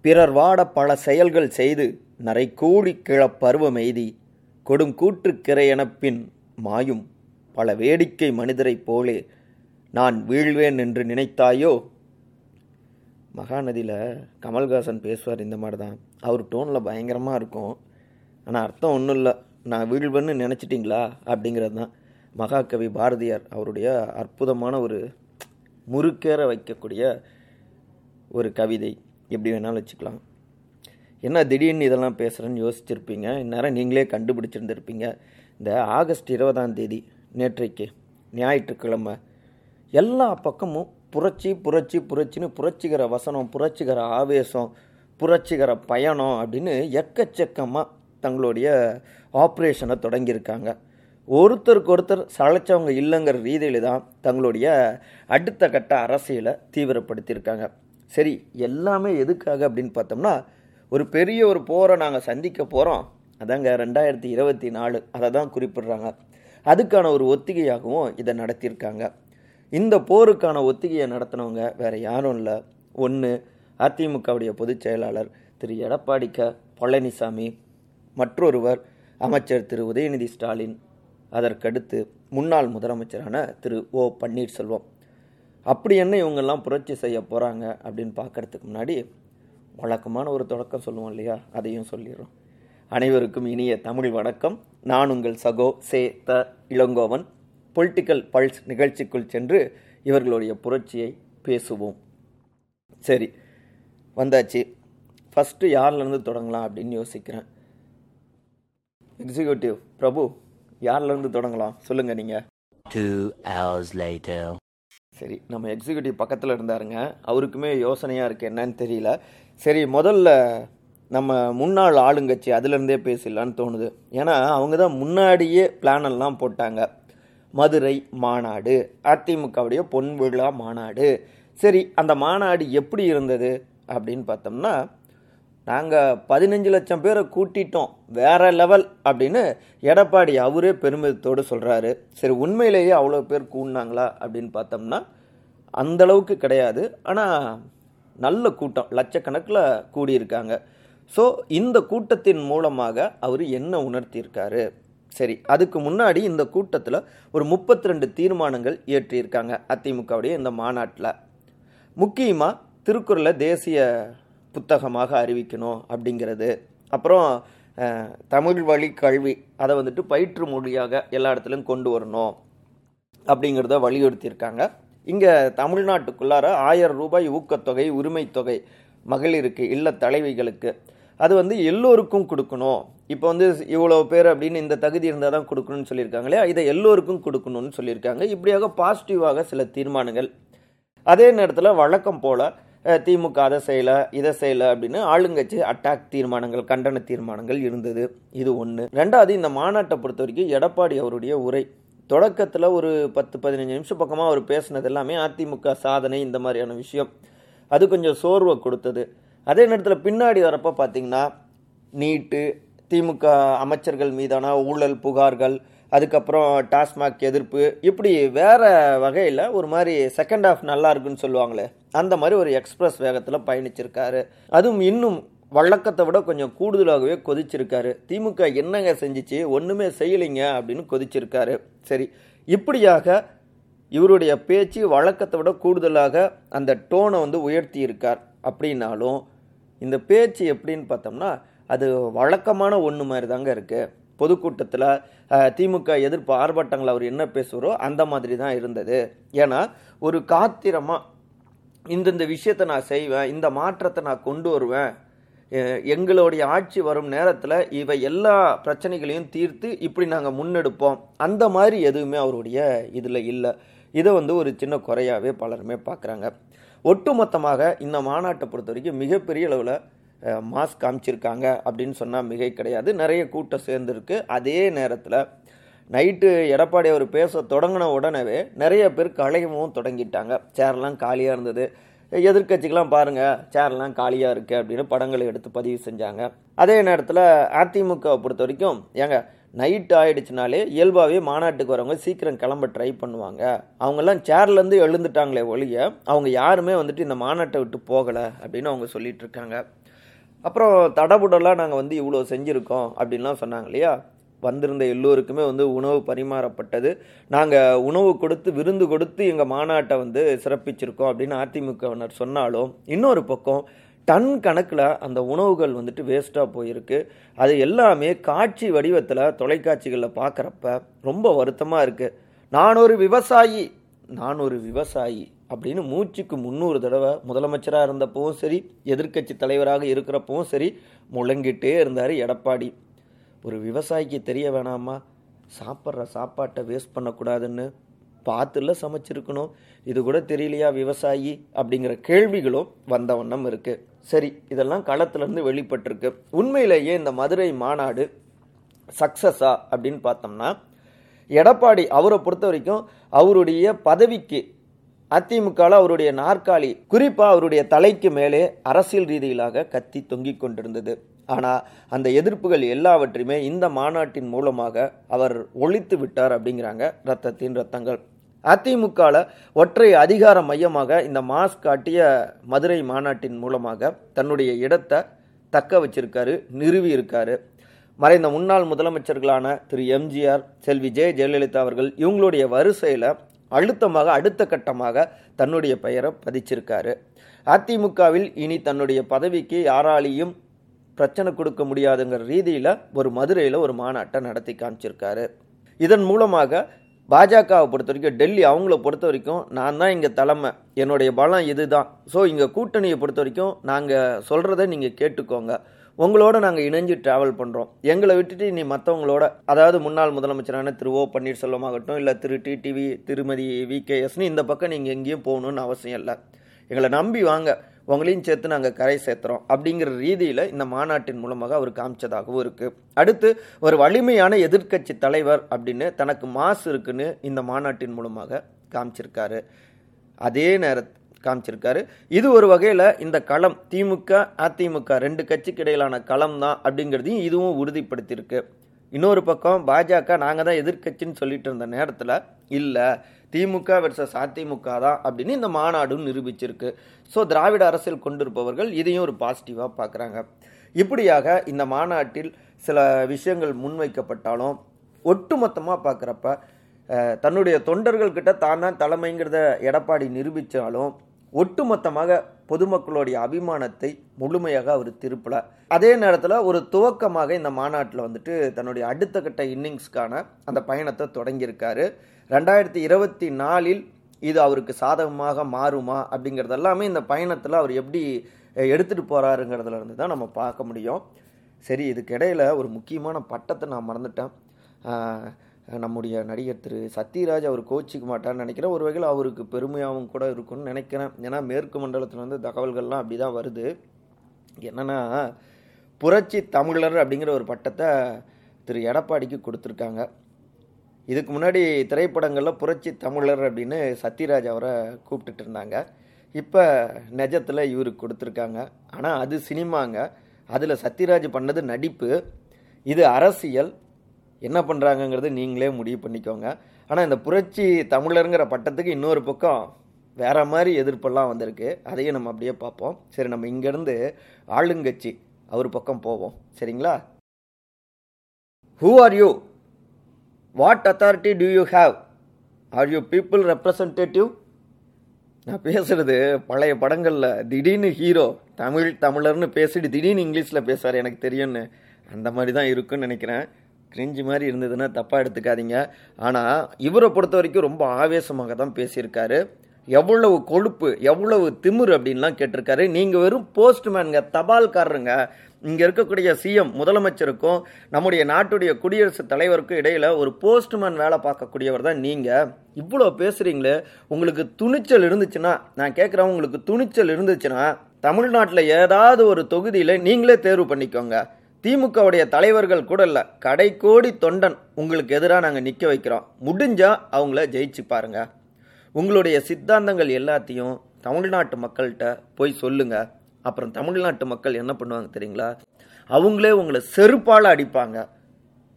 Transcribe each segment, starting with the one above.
பிறர் வாட பல செயல்கள் செய்து நரை கூடி கிழப் பருவமெய்தி கொடும் கூற்றுக்கிரையெனப்பின் மாயும் பல வேடிக்கை மனிதரைப் போலே நான் வீழ்வேன் என்று நினைத்தாயோ? மகாநதியில் கமல்ஹாசன் பேசுவார் இந்த மாதிரி தான் அவர் டோனில் பயங்கரமாக இருக்கும். ஆனால் அர்த்தம் ஒன்றும் இல்லை. நான் வீழ்வேன்னு நினச்சிட்டிங்களா? அப்படிங்கிறது தான் மகாகவி பாரதியார் அவருடைய அற்புதமான ஒரு முறுக்கேற வைக்கக்கூடிய ஒரு கவிதை. எப்படி வேணாலும் வச்சுக்கலாம். என்ன திடீர்னு இதெல்லாம் பேசுகிறேன்னு யோசிச்சிருப்பீங்க. இந்நேரம் நீங்களே கண்டுபிடிச்சிருந்துருப்பீங்க. இந்த ஆகஸ்ட் இருபதாம் தேதி நேற்றைக்கு ஞாயிற்றுக்கிழமை எல்லா பக்கமும் புரட்சி புரட்சி புரட்சின்னு புரட்சிகர வசனம் புரட்சிகர ஆவேசம் புரட்சிகர பயணம் அப்படின்னு எக்கச்சக்கமாக தங்களுடைய ஆப்ரேஷனை தொடங்கியிருக்காங்க. ஒருத்தருக்கு ஒருத்தர் சளைச்சவங்க இல்லைங்கிற ரீதியில் தான் தங்களுடைய அடுத்த கட்ட அரசியலை தீவிரப்படுத்தியிருக்காங்க. சரி எல்லாமே எதுக்காக அப்படின்னு பார்த்தோம்னா ஒரு பெரிய ஒரு போரை நாங்கள் சந்திக்க போகிறோம் அதாங்க ரெண்டாயிரத்தி இருபத்தி நாலு. அதை தான் குறிப்பிடுறாங்க. அதுக்கான ஒரு ஒத்திகையாகவும் இதை நடத்தியிருக்காங்க. இந்த போருக்கான ஒத்திகையை நடத்தினவங்க வேறு யாரும் இல்லை. ஒன்று அதிமுகவுடைய பொதுச் செயலாளர் திரு. எடப்பாடி க. பழனிசாமி மற்றொருவர் அமைச்சர் திரு. உதயநிதி ஸ்டாலின். அதற்கடுத்து முன்னாள் முதலமைச்சரான திரு. ஓ. பன்னீர்செல்வம். அப்படி என்ன இவங்கெல்லாம் புரட்சி செய்ய போகிறாங்க அப்படின்னு பார்க்கறதுக்கு முன்னாடி வழக்கமான ஒரு தொடக்கம் சொல்லுவோம் இல்லையா? அதையும் சொல்லிடுறோம். அனைவருக்கும் இனிய தமிழ் வணக்கம். நான் உங்கள் சகோ சே த இளங்கோவன். பொலிட்டிக்கல் பல்ஸ் நிகழ்ச்சிக்குள் சென்று இவர்களுடைய புரட்சியை பேசுவோம். சரி வந்தாச்சு. ஃபஸ்ட்டு யார்லேருந்து தொடங்கலாம் அப்படின்னு யோசிக்கிறேன். எக்ஸிக்யூட்டிவ் பிரபு யார்லேருந்து தொடங்கலாம்? சொல்லுங்கள் நீங்கள் Two hours later. சரி நம்ம எக்ஸிக்யூட்டிவ் பக்கத்தில் இருந்தாருங்க. அவருக்குமே யோசனையாக இருக்குது என்னன்னு தெரியல. சரி முதல்ல நம்ம முன்னாள் ஆளுங்கட்சி அதுலேருந்தே பேசிடலான்னு தோணுது. ஏன்னா அவங்க தான் முன்னாடியே பிளானெல்லாம் போட்டாங்க. மதுரை மாநாடு அதிமுகவுடைய பொன் விழா மாநாடு. சரி அந்த மாநாடு எப்படி இருந்தது அப்படின்னு பார்த்தோம்னா நாங்கள் பதினஞ்சு லட்சம் பேரை கூட்டிட்டோம். வேற லெவல் அப்படின்னு எடப்பாடி அவரே பெருமிதத்தோடு சொல்கிறாரு சரி உண்மையிலேயே அவ்வளோ பேர் கூடினாங்களா அப்படின்னு பார்த்தோம்னா அந்தளவுக்கு கிடையாது. ஆனால் நல்ல கூட்டம் லட்சக்கணக்கில் கூடியிருக்காங்க. ஸோ இந்த கூட்டத்தின் மூலமாக அவர் என்ன உணர்த்தியிருக்காரு? சரி அதுக்கு முன்னாடி இந்த கூட்டத்தில் ஒரு முப்பத்தி ரெண்டு தீர்மானங்கள் இயற்றியிருக்காங்க அதிமுகவுடைய இந்த மாநாட்டில். முக்கியமாக திருக்குறளை தேசிய புத்தகமாக அறிவிக்கணும் அப்படிங்கிறது. அப்புறம் தமிழ் வழி கல்வி அதை வந்துட்டு பயிற்று மொழியாக எல்லா இடத்துலையும் கொண்டு வரணும் அப்படிங்கிறத வலியுறுத்தியிருக்காங்க. இங்கே தமிழ்நாட்டுக்குள்ளார ஆயிரம் ரூபாய் ஊக்கத்தொகை உரிமைத் தொகை மகளிருக்கு இல்ல தலைவிகளுக்கு. அது வந்து எல்லோருக்கும் கொடுக்கணும். இப்போ வந்து இவ்வளோ பேர் அப்படின்னு இந்த தகுதி இருந்தால் தான் கொடுக்கணும்னு சொல்லியிருக்காங்களே இதை எல்லோருக்கும் கொடுக்கணும்னு சொல்லியிருக்காங்க. இப்படியாக பாசிட்டிவாக சில தீர்மானங்கள். அதே நேரத்தில் வழக்கம் போல் திமுக அதை செய்யலை இதை செய்யலை அப்படின்னு ஆளுங்கட்சி அட்டாக் தீர்மானங்கள் கண்டன தீர்மானங்கள் இருந்தது. இது ஒன்று ரெண்டாவது இந்த மாநாட்டை பொறுத்த வரைக்கும் எடப்பாடி அவருடைய உரை. தொடக்கத்தில் ஒரு பத்து பதினஞ்சு நிமிஷம் பக்கமாக அவர் பேசினது எல்லாமே அதிமுக சாதனை இந்த மாதிரியான விஷயம். அது கொஞ்சம் சோர்வை கொடுத்தது. அதே நேரத்தில் பின்னாடி வரப்போ பார்த்தீங்கன்னா நீட்டு திமுக அமைச்சர்கள் மீதான ஊழல் புகார்கள் அதுக்கப்புறம் டாஸ்மாக் எதிர்ப்பு இப்படி வேற வகையில் ஒரு மாதிரி செகண்ட் ஹாஃப் நல்லா இருக்குன்னு சொல்லுவாங்களே அந்த மாதிரி ஒரு எக்ஸ்பிரஸ் வேகத்தில் பயணிச்சிருக்காரு. அதுவும் இன்னும் வழக்கத்தை விட கொஞ்சம் கூடுதலாகவே கொதிச்சிருக்காரு. திமுக என்னங்க செஞ்சுச்சு? ஒன்றுமே செய்யலைங்க அப்படின்னு கொதிச்சிருக்காரு. சரி இப்படியாக இவருடைய பேச்சு வழக்கத்தை விட கூடுதலாக அந்த டோனை வந்து உயர்த்தி இருக்கார் அப்படின்னாலும் இந்த பேச்சு எப்படின்னு பார்த்தோம்னா அது வழக்கமான ஒன்று மாதிரி தாங்க இருக்குது பொதுக்கூட்டத்தில் திமுக எதிர்ப்பு ஆர்ப்பாட்டங்கள் அவர் என்ன பேசுகிறோ அந்த மாதிரி தான் இருந்தது. ஏன்னா ஒரு காத்திரமாக இந்தந்த விஷயத்தை நான் செய்வேன் இந்த மாற்றத்தை நான் கொண்டு வருவேன் எங்களுடைய ஆட்சி வரும் நேரத்தில் இவை எல்லா பிரச்சனைகளையும் தீர்த்து இப்படி நாங்கள் முன்னெடுப்போம். அந்த மாதிரி எதுவுமே அவருடைய இதில் இல்லை. இதை வந்து ஒரு சின்ன குறையாகவே பலருமே பார்க்குறாங்க ஒட்டுமொத்தமாக இந்த மாநாட்டை பொறுத்த வரைக்கும் மிகப்பெரிய அளவில் மாஸ்க் காமிச்சிருக்காங்க அப்படின்னு சொன்னால் மிகை கிடையாது. நிறைய கூட்டம் சேர்ந்துருக்கு. அதே நேரத்தில் நைட்டு எடப்பாடி அவர் பேச தொடங்கின உடனே நிறைய பேர் கலையவும் தொடங்கிட்டாங்க. சேர்லாம் காலியாக இருந்தது. எதிர்கட்சிக்கெலாம் பாருங்கள் சேர்லாம் காலியாக இருக்குது அப்படின்னு படங்களை எடுத்து பதிவு செஞ்சாங்க. அதே நேரத்தில் அதிமுகவை பொறுத்த வரைக்கும் ஏங்க நைட் ஆகிடுச்சினாலே இயல்பாகவே மாநாட்டுக்கு வரவங்க சீக்கிரம் கிளம்ப ட்ரை பண்ணுவாங்க. அவங்கெல்லாம் சேர்லேருந்து எழுந்துட்டாங்களே ஒழிய அவங்க யாருமே வந்துட்டு இந்த மாநாட்டை விட்டு போகலை அப்படின்னு அவங்க சொல்லிகிட்டு இருக்காங்க. அப்புறம் தடபுடலாக நாங்கள் வந்து இவ்வளோ செஞ்சுருக்கோம் அப்படின்லாம் சொன்னாங்க இல்லையா? வந்திருந்த எல்லோருக்குமே வந்து உணவு பரிமாறப்பட்டது. நாங்கள் உணவு கொடுத்து விருந்து கொடுத்து எங்கள் மாநாட்டை வந்து சிறப்பிச்சிருக்கோம் அப்படின்னு அதிமுகவினர் சொன்னாலும் இன்னொரு பக்கம் டன் கணக்கில் அந்த உணவுகள் வந்துட்டு வேஸ்ட்டாக போயிருக்கு. அது எல்லாமே காட்சி வடிவத்தில் தொலைக்காட்சிகளில் பார்க்குறப்ப ரொம்ப வருத்தமாக இருக்குது நான் ஒரு விவசாயி நான் ஒரு விவசாயி. அப்படின்னு மூச்சுக்கு முந்நூறு தடவை முதலமைச்சராக இருந்தப்பவும் சரி எதிர்க்கட்சி தலைவராக இருக்கிறப்பவும் சரி முழங்கிட்டே இருந்தார் எடப்பாடி. ஒரு விவசாயிக்கு தெரிய வேணாமா? சாப்பிட்ற சாப்பாட்டை வேஸ்ட் பண்ணக்கூடாதுன்னு பார்த்துல சமைச்சிருக்கணும். இது கூட தெரியலையா விவசாயி? அப்படிங்கிற கேள்விகளும் வந்த வண்ணம் இருக்கு. சரி இதெல்லாம் களத்துலேருந்து வெளிப்பட்டிருக்கு. உண்மையிலேயே இந்த மதுரை மாநாடு சக்சஸா அப்படின்னு பார்த்தோம்னா எடப்பாடி அவரை பொறுத்த வரைக்கும் அவருடைய பதவிக்கு அதிமுகவில் அவருடைய நாற்காலி குறிப்பாக அவருடைய தலைக்கு மேலே அரசியல் ரீதியிலாக கத்தி தொங்கிக் கொண்டிருந்தது. ஆனால் அந்த எதிர்ப்புகள் எல்லாவற்றையுமே இந்த மாநாட்டின் மூலமாக அவர் ஒழித்து விட்டார் அப்படிங்கிறாங்க ரத்தத்தின் ரத்தங்கள். அதிமுகவில் ஒற்றை அதிகார மையமாக இந்த மாஸ் காட்டிய மதுரை மாநாட்டின் மூலமாக தன்னுடைய இடத்தை தக்க வச்சிருக்காரு நிறுவி இருக்காரு. மறைந்த முன்னாள் முதலமைச்சர்களான திரு எம்ஜிஆர் செல்வி ஜெய ஜெயலலிதா அவர்கள் இவங்களுடைய வரிசையில் அழுத்தமாக அடுத்த கட்டமாக தன்னுடைய பெயரை பதிச்சிருக்காரு. அதிமுகவில் இனி தன்னுடைய பதவிக்கு யாராலையும் பிரச்சனை கொடுக்க முடியாதுங்கிற ரீதியில் ஒரு மதுரையில் ஒரு மாநாட்டை நடத்தி காமிச்சிருக்காரு. இதன் மூலமாக பாஜகவை பொறுத்த வரைக்கும் டெல்லி அவங்கள பொறுத்த வரைக்கும் நான் தான் இங்கே தலைமை. என்னுடைய பலம் இதுதான். ஸோ இங்கே கூட்டணியை பொறுத்த வரைக்கும் நாங்கள் சொல்கிறத நீங்கள் கேட்டுக்கோங்க. உங்களோட நாங்கள் இணைஞ்சு டிராவல் பண்ணுறோம் எங்களை விட்டுட்டு நீ மற்றவங்களோட அதாவது முன்னாள் முதலமைச்சரான திரு ஓ பன்னீர்செல்வம் ஆகட்டும் இல்லை திரு டிடிவி திருமதி வி கேஎஸ்னு இந்த பக்கம் நீங்கள் எங்கேயும் போகணும்னு அவசியம் இல்லை. எங்களை நம்பி வாங்க உங்களையும் சேர்த்து நாங்கள் கரை சேர்த்துறோம் அப்படிங்கிற ரீதியில் இந்த மாநாட்டின் மூலமாக அவர் காமிச்சதாகவும் இருக்குது அடுத்து ஒரு வலிமையான எதிர்க்கட்சி தலைவர் அப்படின்னு தனக்கு மாசு இருக்குன்னு இந்த மாநாட்டின் மூலமாக காமிச்சிருக்காரு. அதே நேரத்து காமிச்சிருக்காரு. இது ஒரு வகையில் இந்த களம் திமுக அதிமுக ரெண்டு கட்சிக்கு இடையிலான களம் தான் அப்படிங்கிறதையும் இதுவும் உறுதிப்படுத்தியிருக்கு. இன்னொரு பக்கம் பாஜக நாங்கள் தான் எதிர்க்கட்சின்னு சொல்லிட்டு இருந்த நேரத்தில் இல்லை திமுக வெர்சஸ் அதிமுக தான் அப்படின்னு இந்த மாநாடும் நிரூபிச்சிருக்கு. ஸோ திராவிட அரசியல் கொண்டிருப்பவர்கள் இதையும் ஒரு பாசிட்டிவாக பார்க்குறாங்க. இப்படியாக இந்த மாநாட்டில் சில விஷயங்கள் முன்வைக்கப்பட்டாலும் ஒட்டுமொத்தமாக பார்க்குறப்ப தன்னுடைய தொண்டர்கள்கிட்ட தான் தான் தலைமைங்கிறத எடப்பாடி நிரூபித்தாலும் ஒட்டுமொத்தமாக பொதுமக்களுடைய அபிமானத்தை முழுமையாக அவர் திருப்பல. அதே நேரத்தில் ஒரு துவக்கமாக இந்த மாநாட்டில் வந்துட்டு தன்னுடைய அடுத்த கட்ட இன்னிங்ஸ்க்கான அந்த பயணத்தை தொடங்கியிருக்காரு. ரெண்டாயிரத்தி இருபத்தி நாலில் இது அவருக்கு சாதகமாக மாறுமா அப்படிங்கிறது எல்லாமே இந்த பயணத்தில் அவர் எப்படி எடுத்துகிட்டு எடுத்துட்டு இருந்து தான் நம்ம பார்க்க முடியும். சரி இதுக்கு ஒரு முக்கியமான பட்டத்தை நான் மறந்துட்டேன். நம்முடைய நடிகர் திரு சத்யராஜ் அவர் கோச்சிக்க மாட்டார்னு நினைக்கிறேன். ஒரு வகையில் அவருக்கு பெருமையாகவும் கூட இருக்கும்னு நினைக்கிறேன். ஏன்னா மேற்கு மண்டலத்தில் வந்து தகவல்கள்லாம் அப்படி தான் வருது. என்னென்னா புரட்சி தமிழர் அப்படிங்கிற ஒரு பட்டத்தை திரு எடப்பாடிக்கு கொடுத்துருக்காங்க. இதுக்கு முன்னாடி திரைப்படங்களில் புரட்சி தமிழர் அப்படின்னு சத்யராஜ் அவரை கூப்பிட்டுட்டு இருந்தாங்க. இப்போ நெஜத்தில் இவருக்கு கொடுத்துருக்காங்க. ஆனால் அது சினிமாங்க. அதில் சத்யராஜ் பண்ணது நடிப்பு. இது அரசியல். என்ன பண்ணுறாங்கங்கிறது நீங்களே முடிவு பண்ணிக்கோங்க. ஆனால் இந்த புரட்சி தமிழருங்கிற பட்டத்துக்கு இன்னொரு பக்கம் வேற மாதிரி எதிர்ப்பெல்லாம் வந்திருக்கு. அதையும் நம்ம அப்படியே பார்ப்போம். சரி நம்ம இங்கேருந்து ஆளுங்கட்சி அவர் பக்கம் போவோம். சரிங்களா? Who are you what authority do you have are you people representative நான் பேசுகிறது பழைய படங்களில். திடீர்னு ஹீரோ தமிழ் தமிழர்னு பேசிட்டு திடீர்னு இங்கிலீஷில் பேசுகிறார் எனக்கு தெரியும்னு. அந்த மாதிரி தான் இருக்குன்னு நினைக்கிறேன். கிரிஞ்சு மாதிரி இருந்ததுன்னா தப்பாக எடுத்துக்காதீங்க. ஆனால் இவரை பொறுத்த வரைக்கும் ரொம்ப ஆவேசமாக தான் பேசியிருக்காரு. எவ்வளவு கொழுப்பு எவ்வளவு திமிர் அப்படின்லாம் கேட்டிருக்காரு. நீங்கள் வெறும் போஸ்ட்மேனுங்க தபால்காரருங்க. இங்கே இருக்கக்கூடிய சிஎம் முதலமைச்சருக்கும் நம்முடைய நாட்டுடைய குடியரசுத் தலைவருக்கும் இடையில் ஒரு போஸ்ட்மேன் வேலை பார்க்கக்கூடியவர் தான் நீங்கள் இவ்வளோ பேசுகிறீங்களே உங்களுக்கு துணிச்சல் இருந்துச்சுன்னா நான் கேட்குறேன் உங்களுக்கு துணிச்சல் இருந்துச்சுன்னா தமிழ்நாட்டில் ஏதாவது ஒரு தொகுதியில் நீங்களே தேர்வு பண்ணிக்கோங்க. திமுகவுடைய தலைவர்கள் கூட இல்லை. கடைக்கோடி தொண்டன் உங்களுக்கு எதிராக நாங்கள் நிற்க வைக்கிறோம். முடிஞ்சா அவங்கள ஜெயிச்சு பாருங்க. உங்களுடைய சித்தாந்தங்கள் எல்லாத்தையும் தமிழ்நாட்டு மக்கள்கிட்ட போய் சொல்லுங்க. அப்புறம் தமிழ்நாட்டு மக்கள் என்ன பண்ணுவாங்க தெரியுங்களா? அவங்களே உங்களை செருப்பால் அடிப்பாங்க.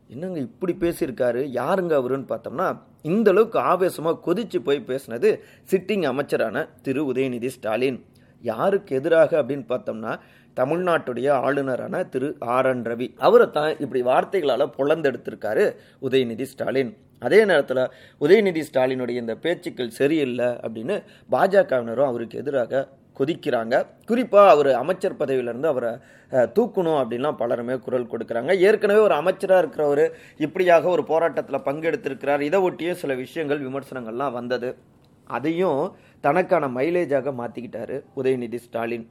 என்னங்க இப்படி பேசியிருக்காரு? யாருங்க அவருன்னு பார்த்தோம்னா இந்த அளவுக்கு ஆவேசமாக கொதிச்சு போய் பேசினது சிட்டிங் அமைச்சரான திரு. உதயநிதி ஸ்டாலின். யாருக்கு எதிராக அப்படின்னு பார்த்தோம்னா தமிழ்நாட்டுடைய ஆளுநரான திரு ஆர் என் ரவி. அவரை தான் இப்படி வார்த்தைகளால் புலந்தெடுத்திருக்காரு உதயநிதி ஸ்டாலின். அதே நேரத்தில் உதயநிதி ஸ்டாலினுடைய இந்த பேச்சுக்கள் சரியில்லை அப்படின்னு பாஜகவினரும் அவருக்கு எதிராக கொதிக்கிறாங்க. குறிப்பாக அவர் அமைச்சர் பதவியிலேருந்து அவரை தூக்கணும் அப்படின்லாம் பலருமே குரல் கொடுக்குறாங்க. ஏற்கனவே ஒரு அமைச்சராக இருக்கிறவர் இப்படியாக ஒரு போராட்டத்தில் பங்கெடுத்திருக்கிறார். இதை ஒட்டியும் சில விஷயங்கள் விமர்சனங்கள்லாம் வந்தது. அதையும் தனக்கான மைலேஜாக மாற்றிக்கிட்டாரு உதயநிதி ஸ்டாலின்.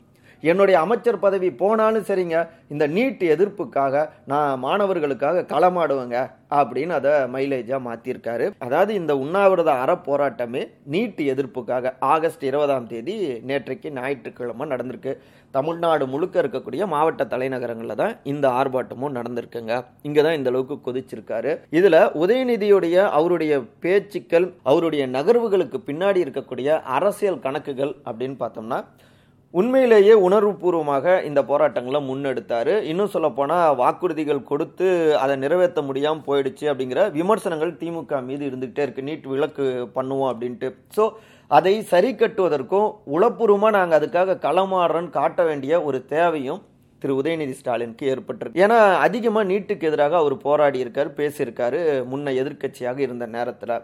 என்னுடைய அமைச்சர் பதவி போனாலும் சரிங்க. இந்த நீட் எதிர்ப்புக்காக நான் மாணவர்களுக்காக களமாடுவேங்க அப்படின்னு அதை மைலேஜாக மாற்றிருக்காரு அதாவது இந்த உண்ணாவிரத அறப்போராட்டமே நீட் எதிர்ப்புக்காக ஆகஸ்ட் இருபதாம் தேதி நேற்றைக்கு ஞாயிற்றுக்கிழமை நடந்திருக்கு. தமிழ்நாடு முழுக்க இருக்கக்கூடிய மாவட்ட தலைநகரங்களில் தான் இந்த ஆர்ப்பாட்டமும் நடந்திருக்குங்க. இங்கே தான் இந்த அளவுக்கு கொதிச்சிருக்காரு. இதில் உதயநிதியுடைய அவருடைய பேச்சுக்கள் அவருடைய நகர்வுகளுக்கு பின்னாடி இருக்கக்கூடிய அரசியல் கணக்குகள் அப்படின்னு பார்த்தோம்னா உண்மையிலேயே உணர்வுபூர்வமாக இந்த போராட்டங்களை முன்னெடுத்தார். இன்னும் சொல்லப்போனால் வாக்குறுதிகள் கொடுத்து அதை நிறைவேற்ற முடியாமல் போயிடுச்சு அப்படிங்கிற விமர்சனங்கள் திமுக மீது இருந்துகிட்டே இருக்குது நீட் விளக்கு பண்ணுவோம் அப்படின்ட்டு. ஸோ அதை சரி கட்டுவதற்கும் உளப்பூர்வமாக நாங்கள் அதுக்காக களமாடுறோன்னு காட்ட வேண்டிய ஒரு தேவையும் திரு. உதயநிதி ஸ்டாலினுக்கு ஏற்பட்டிருக்கு. ஏன்னா அதிகமாக நீட்டுக்கு எதிராக அவர் போராடி இருக்கார் பேசியிருக்காரு முன்ன எதிர்க்கட்சியாக இருந்த நேரத்தில்.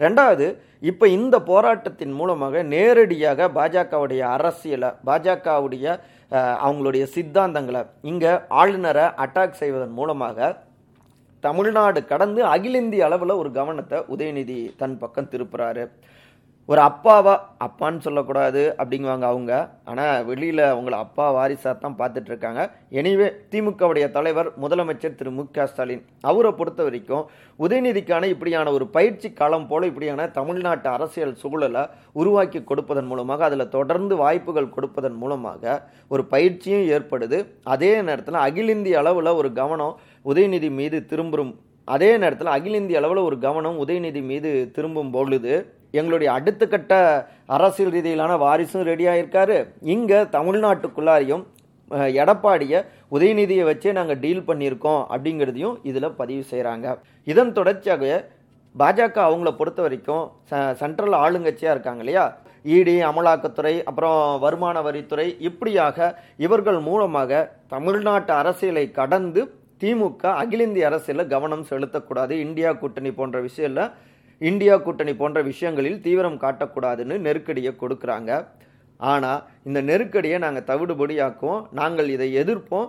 ரெண்டாவது இப்போ இந்த போராட்டத்தின் மூலமாக நேரடியாக பாஜகவுடைய அரசியலை பாஜகவுடைய அவங்களுடைய சித்தாந்தங்களை இங்கே ஆளுநரை அட்டாக் செய்வதன் மூலமாக தமிழ்நாடு கடந்து அகில இந்திய அளவில் ஒரு கவனத்தை உதயநிதி தன் பக்கம் திருப்புறாரு. ஒரு அப்பாவா அப்பான்னு சொல்லக்கூடாது அப்படிங்குவாங்க அவங்க. ஆனால் வெளியில் அவங்கள அப்பா வாரிசாக தான் பார்த்துட்டு இருக்காங்க எனிவே திமுகவுடைய தலைவர் முதலமைச்சர் திரு மு க ஸ்டாலின். அவரை பொறுத்த வரைக்கும் உதயநிதிக்கான இப்படியான ஒரு பயிற்சி காலம் போல் இப்படியான தமிழ்நாட்டு அரசியல் சூழலை உருவாக்கி கொடுப்பதன் மூலமாக அதில் தொடர்ந்து வாய்ப்புகள் கொடுப்பதன் மூலமாக ஒரு பயிற்சியும் ஏற்படுது. அதே நேரத்தில் அகில இந்திய அளவில் ஒரு கவனம் உதயநிதி மீது திரும்பும். அதே நேரத்தில் அகில இந்திய அளவில் ஒரு கவனம் உதயநிதி மீது திரும்பும் பொழுது எங்களுடைய அடுத்த கட்ட அரசியல் ரீதியிலான வாரிசும் ரெடி ஆயிருக்காரு. இங்கே தமிழ்நாட்டுக்குள்ளாரையும் எடப்பாடியை உதயநிதியை வச்சே நாங்கள் டீல் பண்ணியிருக்கோம் அப்படிங்கிறதையும் இதில் பதிவு செய்கிறாங்க இதன் தொடர்ச்சியாக பாஜக அவங்கள பொறுத்த வரைக்கும் ச- சென்ட்ரல் ஆளுங்கட்சியாக இருக்காங்க இல்லையா? இடி அமலாக்கத்துறை அப்புறம் வருமான வரித்துறை இப்படியாக இவர்கள் மூலமாக தமிழ்நாட்டு அரசியலை கடந்து திமுக அகில இந்திய அரசியலில் கவனம் செலுத்தக்கூடாது இந்தியா கூட்டணி போன்ற விஷயத்தில் இந்தியா கூட்டணி போன்ற விஷயங்களில் தீவிரம் காட்டக்கூடாதுன்னு நெருக்கடியை கொடுக்குறாங்க. ஆனால் இந்த நெருக்கடியை நாங்கள் தவிடுபடியாக்குவோம். நாங்கள் இதை எதிர்ப்போம்.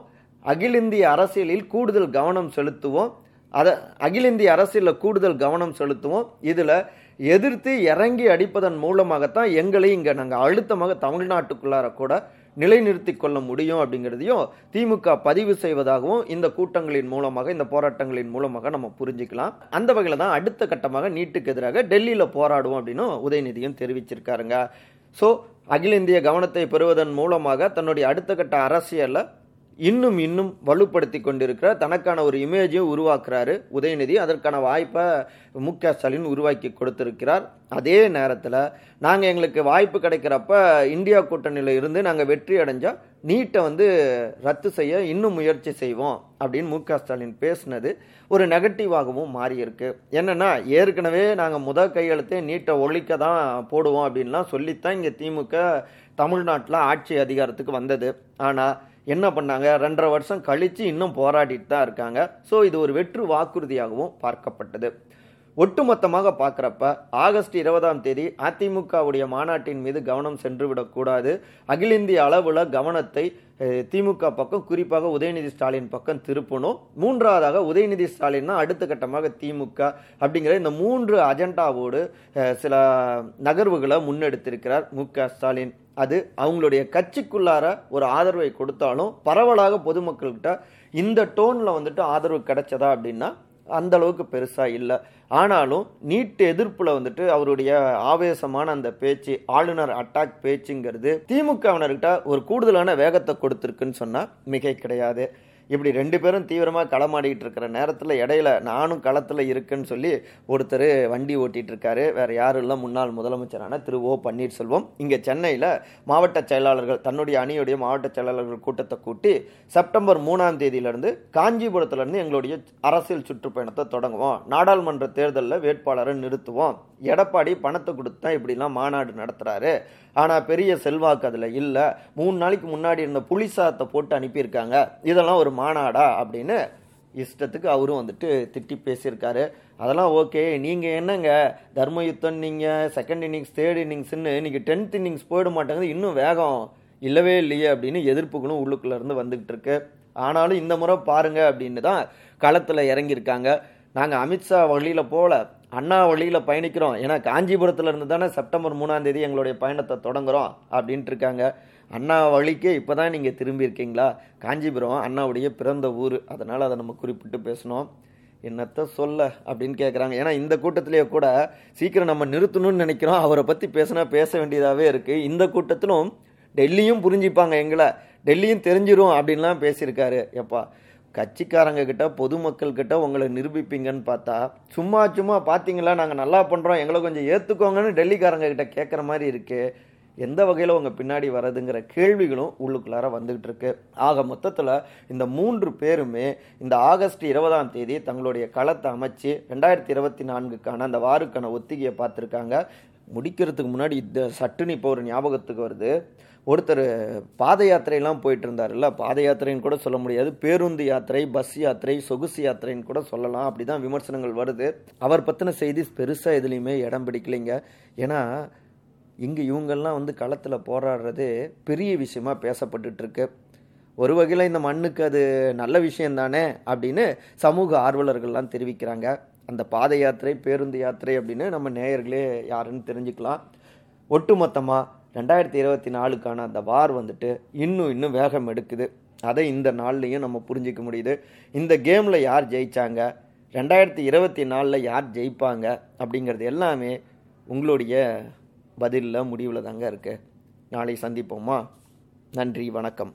அகில இந்திய அரசியலில் கூடுதல் கவனம் செலுத்துவோம். அதை அகில இந்திய அரசியலில் கூடுதல் கவனம் செலுத்துவோம். இதில் எதிர்த்து இறங்கி அடிப்பதன் மூலமாகத்தான் எங்களை இங்கே நாங்கள் அழுத்தமாக தமிழ்நாட்டுக்குள்ளார கூட நிலைநிறுத்திக் கொள்ள முடியும் அப்படிங்கிறதையும் திமுக பதிவு செய்வதாகவும் இந்த கூட்டங்களின் மூலமாக இந்த போராட்டங்களின் மூலமாக நம்ம புரிஞ்சுக்கலாம். அந்த வகையில் தான் அடுத்த கட்டமாக நீட்டுக்கு எதிராக டெல்லியில் போராடுவோம் அப்படின்னு உதயநிதியும் தெரிவிச்சிருக்காருங்க. ஸோ அகில இந்திய கவனத்தை பெறுவதன் மூலமாக தன்னுடைய அடுத்த கட்ட அரசியலை இன்னும் இன்னும் வலுப்படுத்தி கொண்டிருக்கிற தனக்கான ஒரு இமேஜையும் உருவாக்குறாரு. உதயநிதி அதற்கான வாய்ப்பை மு க ஸ்டாலின் உருவாக்கி கொடுத்திருக்கிறார். அதே நேரத்தில் நாங்கள் எங்களுக்கு வாய்ப்பு கிடைக்கிறப்ப இந்தியா கூட்டணியில் இருந்து நாங்கள் வெற்றி அடைஞ்சால் நீட்டை வந்து ரத்து செய்ய இன்னும் முயற்சி செய்வோம் அப்படின்னு மு க ஸ்டாலின் பேசினது ஒரு நெகட்டிவாகவும் மாறியிருக்கு. என்னென்னா ஏற்கனவே நாங்கள் முத கையெழுத்தே நீட்டை ஒழிக்க தான் போடுவோம் அப்படின்லாம் சொல்லித்தான் இங்கே திமுக தமிழ்நாட்டில் ஆட்சி அதிகாரத்துக்கு வந்தது. ஆனால் என்ன பண்ணாங்க? ரெண்டரை வருஷம் கழித்து இன்னும் போராடிட்டு தான் இருக்காங்க. ஸோ இது ஒரு வெற்று வாக்குறுதியாகவும் பார்க்கப்பட்டது. ஒட்டுமொத்தமாக பார்க்குறப்ப ஆகஸ்ட் இருபதாம் தேதி அதிமுகவுடைய மாநாட்டின் மீது கவனம் சென்று விடக்கூடாது அகில இந்திய அளவில் கவனத்தை திமுக பக்கம் குறிப்பாக உதயநிதி ஸ்டாலின் பக்கம் திருப்பணும். மூன்றாவதாக உதயநிதி ஸ்டாலின்னா அடுத்த கட்டமாக திமுக அப்படிங்கிற இந்த மூன்று அஜெண்டாவோடு சில நகர்வுகளை முன்னெடுத்திருக்கிறார் மு க ஸ்டாலின். அது அவங்களுடைய கட்சிக்குள்ளார ஒரு ஆதரவை கொடுத்தாலும் பரவலாக பொதுமக்கள்கிட்ட இந்த டோனில் வந்துட்டு ஆதரவு கிடைச்சதா அப்படின்னா அந்த அளவுக்கு பெருசா இல்லை. ஆனாலும் நீட் எதிர்ப்புல வந்துட்டு அவருடைய ஆவேசமான அந்த பேச்சு ஆளுநர் அட்டாக் பேச்சுங்கிறது திமுகவினர்கிட்ட ஒரு கூடுதலான வேகத்தை கொடுத்துருக்குன்னு சொன்னா மிகை கிடையாது. இப்படி ரெண்டு பேரும் தீவிரமாக களமாடிக்கிட்டு இருக்கிற நேரத்தில் இடையில நானும் களத்தில் இருக்குன்னு சொல்லி ஒருத்தர் வண்டி ஓட்டிகிட்டு இருக்காரு. வேறு யாரும் இல்லை. முன்னாள் முதலமைச்சரான திரு ஓ பன்னீர்செல்வம். இங்கே சென்னையில் மாவட்ட செயலாளர்கள் தன்னுடைய அணியுடைய மாவட்ட செயலாளர்கள் கூட்டத்தை கூட்டி செப்டம்பர் மூணாம் தேதியிலேருந்து காஞ்சிபுரத்துலேருந்து எங்களுடைய அரசியல் சுற்றுப்பயணத்தை தொடங்குவோம். நாடாளுமன்ற தேர்தலில் வேட்பாளரை நிறுத்துவோம். எடப்பாடி பணத்தை கொடுத்து தான் இப்படிலாம் மாநாடு நடத்துகிறாரு ஆனால் பெரிய செல்வாக்கு அதில் இல்லை. மூணு நாளைக்கு முன்னாடி இருந்த புலிசாத்தை போட்டு அனுப்பியிருக்காங்க. இதெல்லாம் ஒரு மாநாடா அப்படின்னு இஷ்டத்துக்கு அவரும் வந்துட்டு திட்டி பேசியிருக்காரு. அதெல்லாம் ஓகே. நீங்கள் என்னங்க? தர்மயுத்தம் நீங்கள் செகண்ட் இன்னிங்ஸ் தேர்ட் இன்னிங்ஸ்னு இன்றைக்கி டென்த் இன்னிங்ஸ் போயிட மாட்டேங்குது. இன்னும் வேகம் இல்லவே இல்லையே அப்படின்னு எதிர்ப்புகளும் உள்ளுக்குள்ளேருந்து வந்துக்கிட்டு இருக்கு. ஆனாலும் இந்த முறை பாருங்க அப்படின்னு தான் களத்தில் இறங்கியிருக்காங்க. நாங்கள் அமித்ஷா வழியில் போகல அண்ணா வழியில் பயணிக்கிறோம். ஏன்னா காஞ்சிபுரத்தில் இருந்து தானே செப்டம்பர் மூணாம் தேதி எங்களுடைய பயணத்தை தொடங்குறோம் அப்படின்ட்டு இருக்காங்க. அண்ணா வழிக்கே இப்போ தான் நீங்கள் திரும்பி இருக்கீங்களா காஞ்சிபுரம் அண்ணாவுடைய பிறந்த ஊர். அதனால் அதை நம்ம குறிப்பிட்டு பேசணும். என்னத்த சொல்ல அப்படின்னு கேட்குறாங்க ஏன்னா இந்த கூட்டத்திலேயே கூட சீக்கிரம் நம்ம நிறுத்தணும்னு நினைக்கிறோம். அவரை பற்றி பேசினா பேச வேண்டியதாகவே இருக்குது இந்த கூட்டத்திலும் டெல்லியும் புரிஞ்சுப்பாங்க எங்களை. டெல்லியும் தெரிஞ்சிரும் அப்படின்லாம் பேசியிருக்காரு. எப்பா கட்சிக்காரங்க கிட்ட பொதுமக்கள் கிட்ட உங்களை நிரூபிப்பீங்கன்னு பார்த்தா சும்மா சும்மா பார்த்தீங்களா? நாங்கள் நல்லா பண்ணுறோம் எங்களை கொஞ்சம் ஏற்றுக்கோங்கன்னு டெல்லிக்காரங்க கிட்ட கேட்குற மாதிரி இருக்குது எந்த வகையில் அவங்க பின்னாடி வர்றதுங்கிற கேள்விகளும் உள்ளுக்குள்ளார வந்துகிட்டு இருக்கு. ஆக மொத்தத்தில் இந்த மூன்று பேருமே இந்த ஆகஸ்ட் இருபதாம் தேதி தங்களுடைய களத்தை அமைச்சு ரெண்டாயிரத்தி இருபத்தி நான்குக்கான அந்த வாருக்கான ஒத்திகையை பார்த்துருக்காங்க. முடிக்கிறதுக்கு முன்னாடி இந்த சட்டுன்னு இப்போ ஒரு ஞாபகத்துக்கு வருது. ஒருத்தர் பாத யாத்திரையெல்லாம் போயிட்டு இருந்தார்ல பாத யாத்திரைன்னு கூட சொல்ல முடியாது. பேருந்து யாத்திரை பஸ் யாத்திரை சொகுசு யாத்திரைன்னு கூட சொல்லலாம். அப்படிதான் விமர்சனங்கள் வருது. அவர் பற்றின செய்தி பெருசாக எதுலேயுமே இடம் பிடிக்கலைங்க. ஏன்னா இங்கே இவங்கெல்லாம் வந்து களத்தில் போராடுறது பெரிய விஷயமா பேசப்பட்டுட்ருக்கு. ஒரு வகையில் இந்த மண்ணுக்கு அது நல்ல விஷயம் தானே அப்படின்னு சமூக ஆர்வலர்கள்லாம் தெரிவிக்கிறாங்க. அந்த பாத யாத்திரை பேருந்து யாத்திரை அப்படின்னு நம்ம நேயர்களே யாருன்னு தெரிஞ்சுக்கலாம். ஒட்டுமொத்தமாக ரெண்டாயிரத்தி இருபத்தி நாலுக்கான அந்த வார் வந்துட்டு இன்னும் இன்னும் வேகம் எடுக்குது. அதை இந்த நாள்லையும் நம்ம புரிஞ்சிக்க முடியுது. இந்த கேமில் யார் ஜெயிச்சாங்க? ரெண்டாயிரத்தி இருபத்தி நாலில் யார் ஜெயிப்பாங்க? அப்படிங்கிறது எல்லாமே உங்களுடைய பதிலில் முடிவில் தாங்க இருக்குது நாளை சந்திப்போமா? நன்றி வணக்கம்.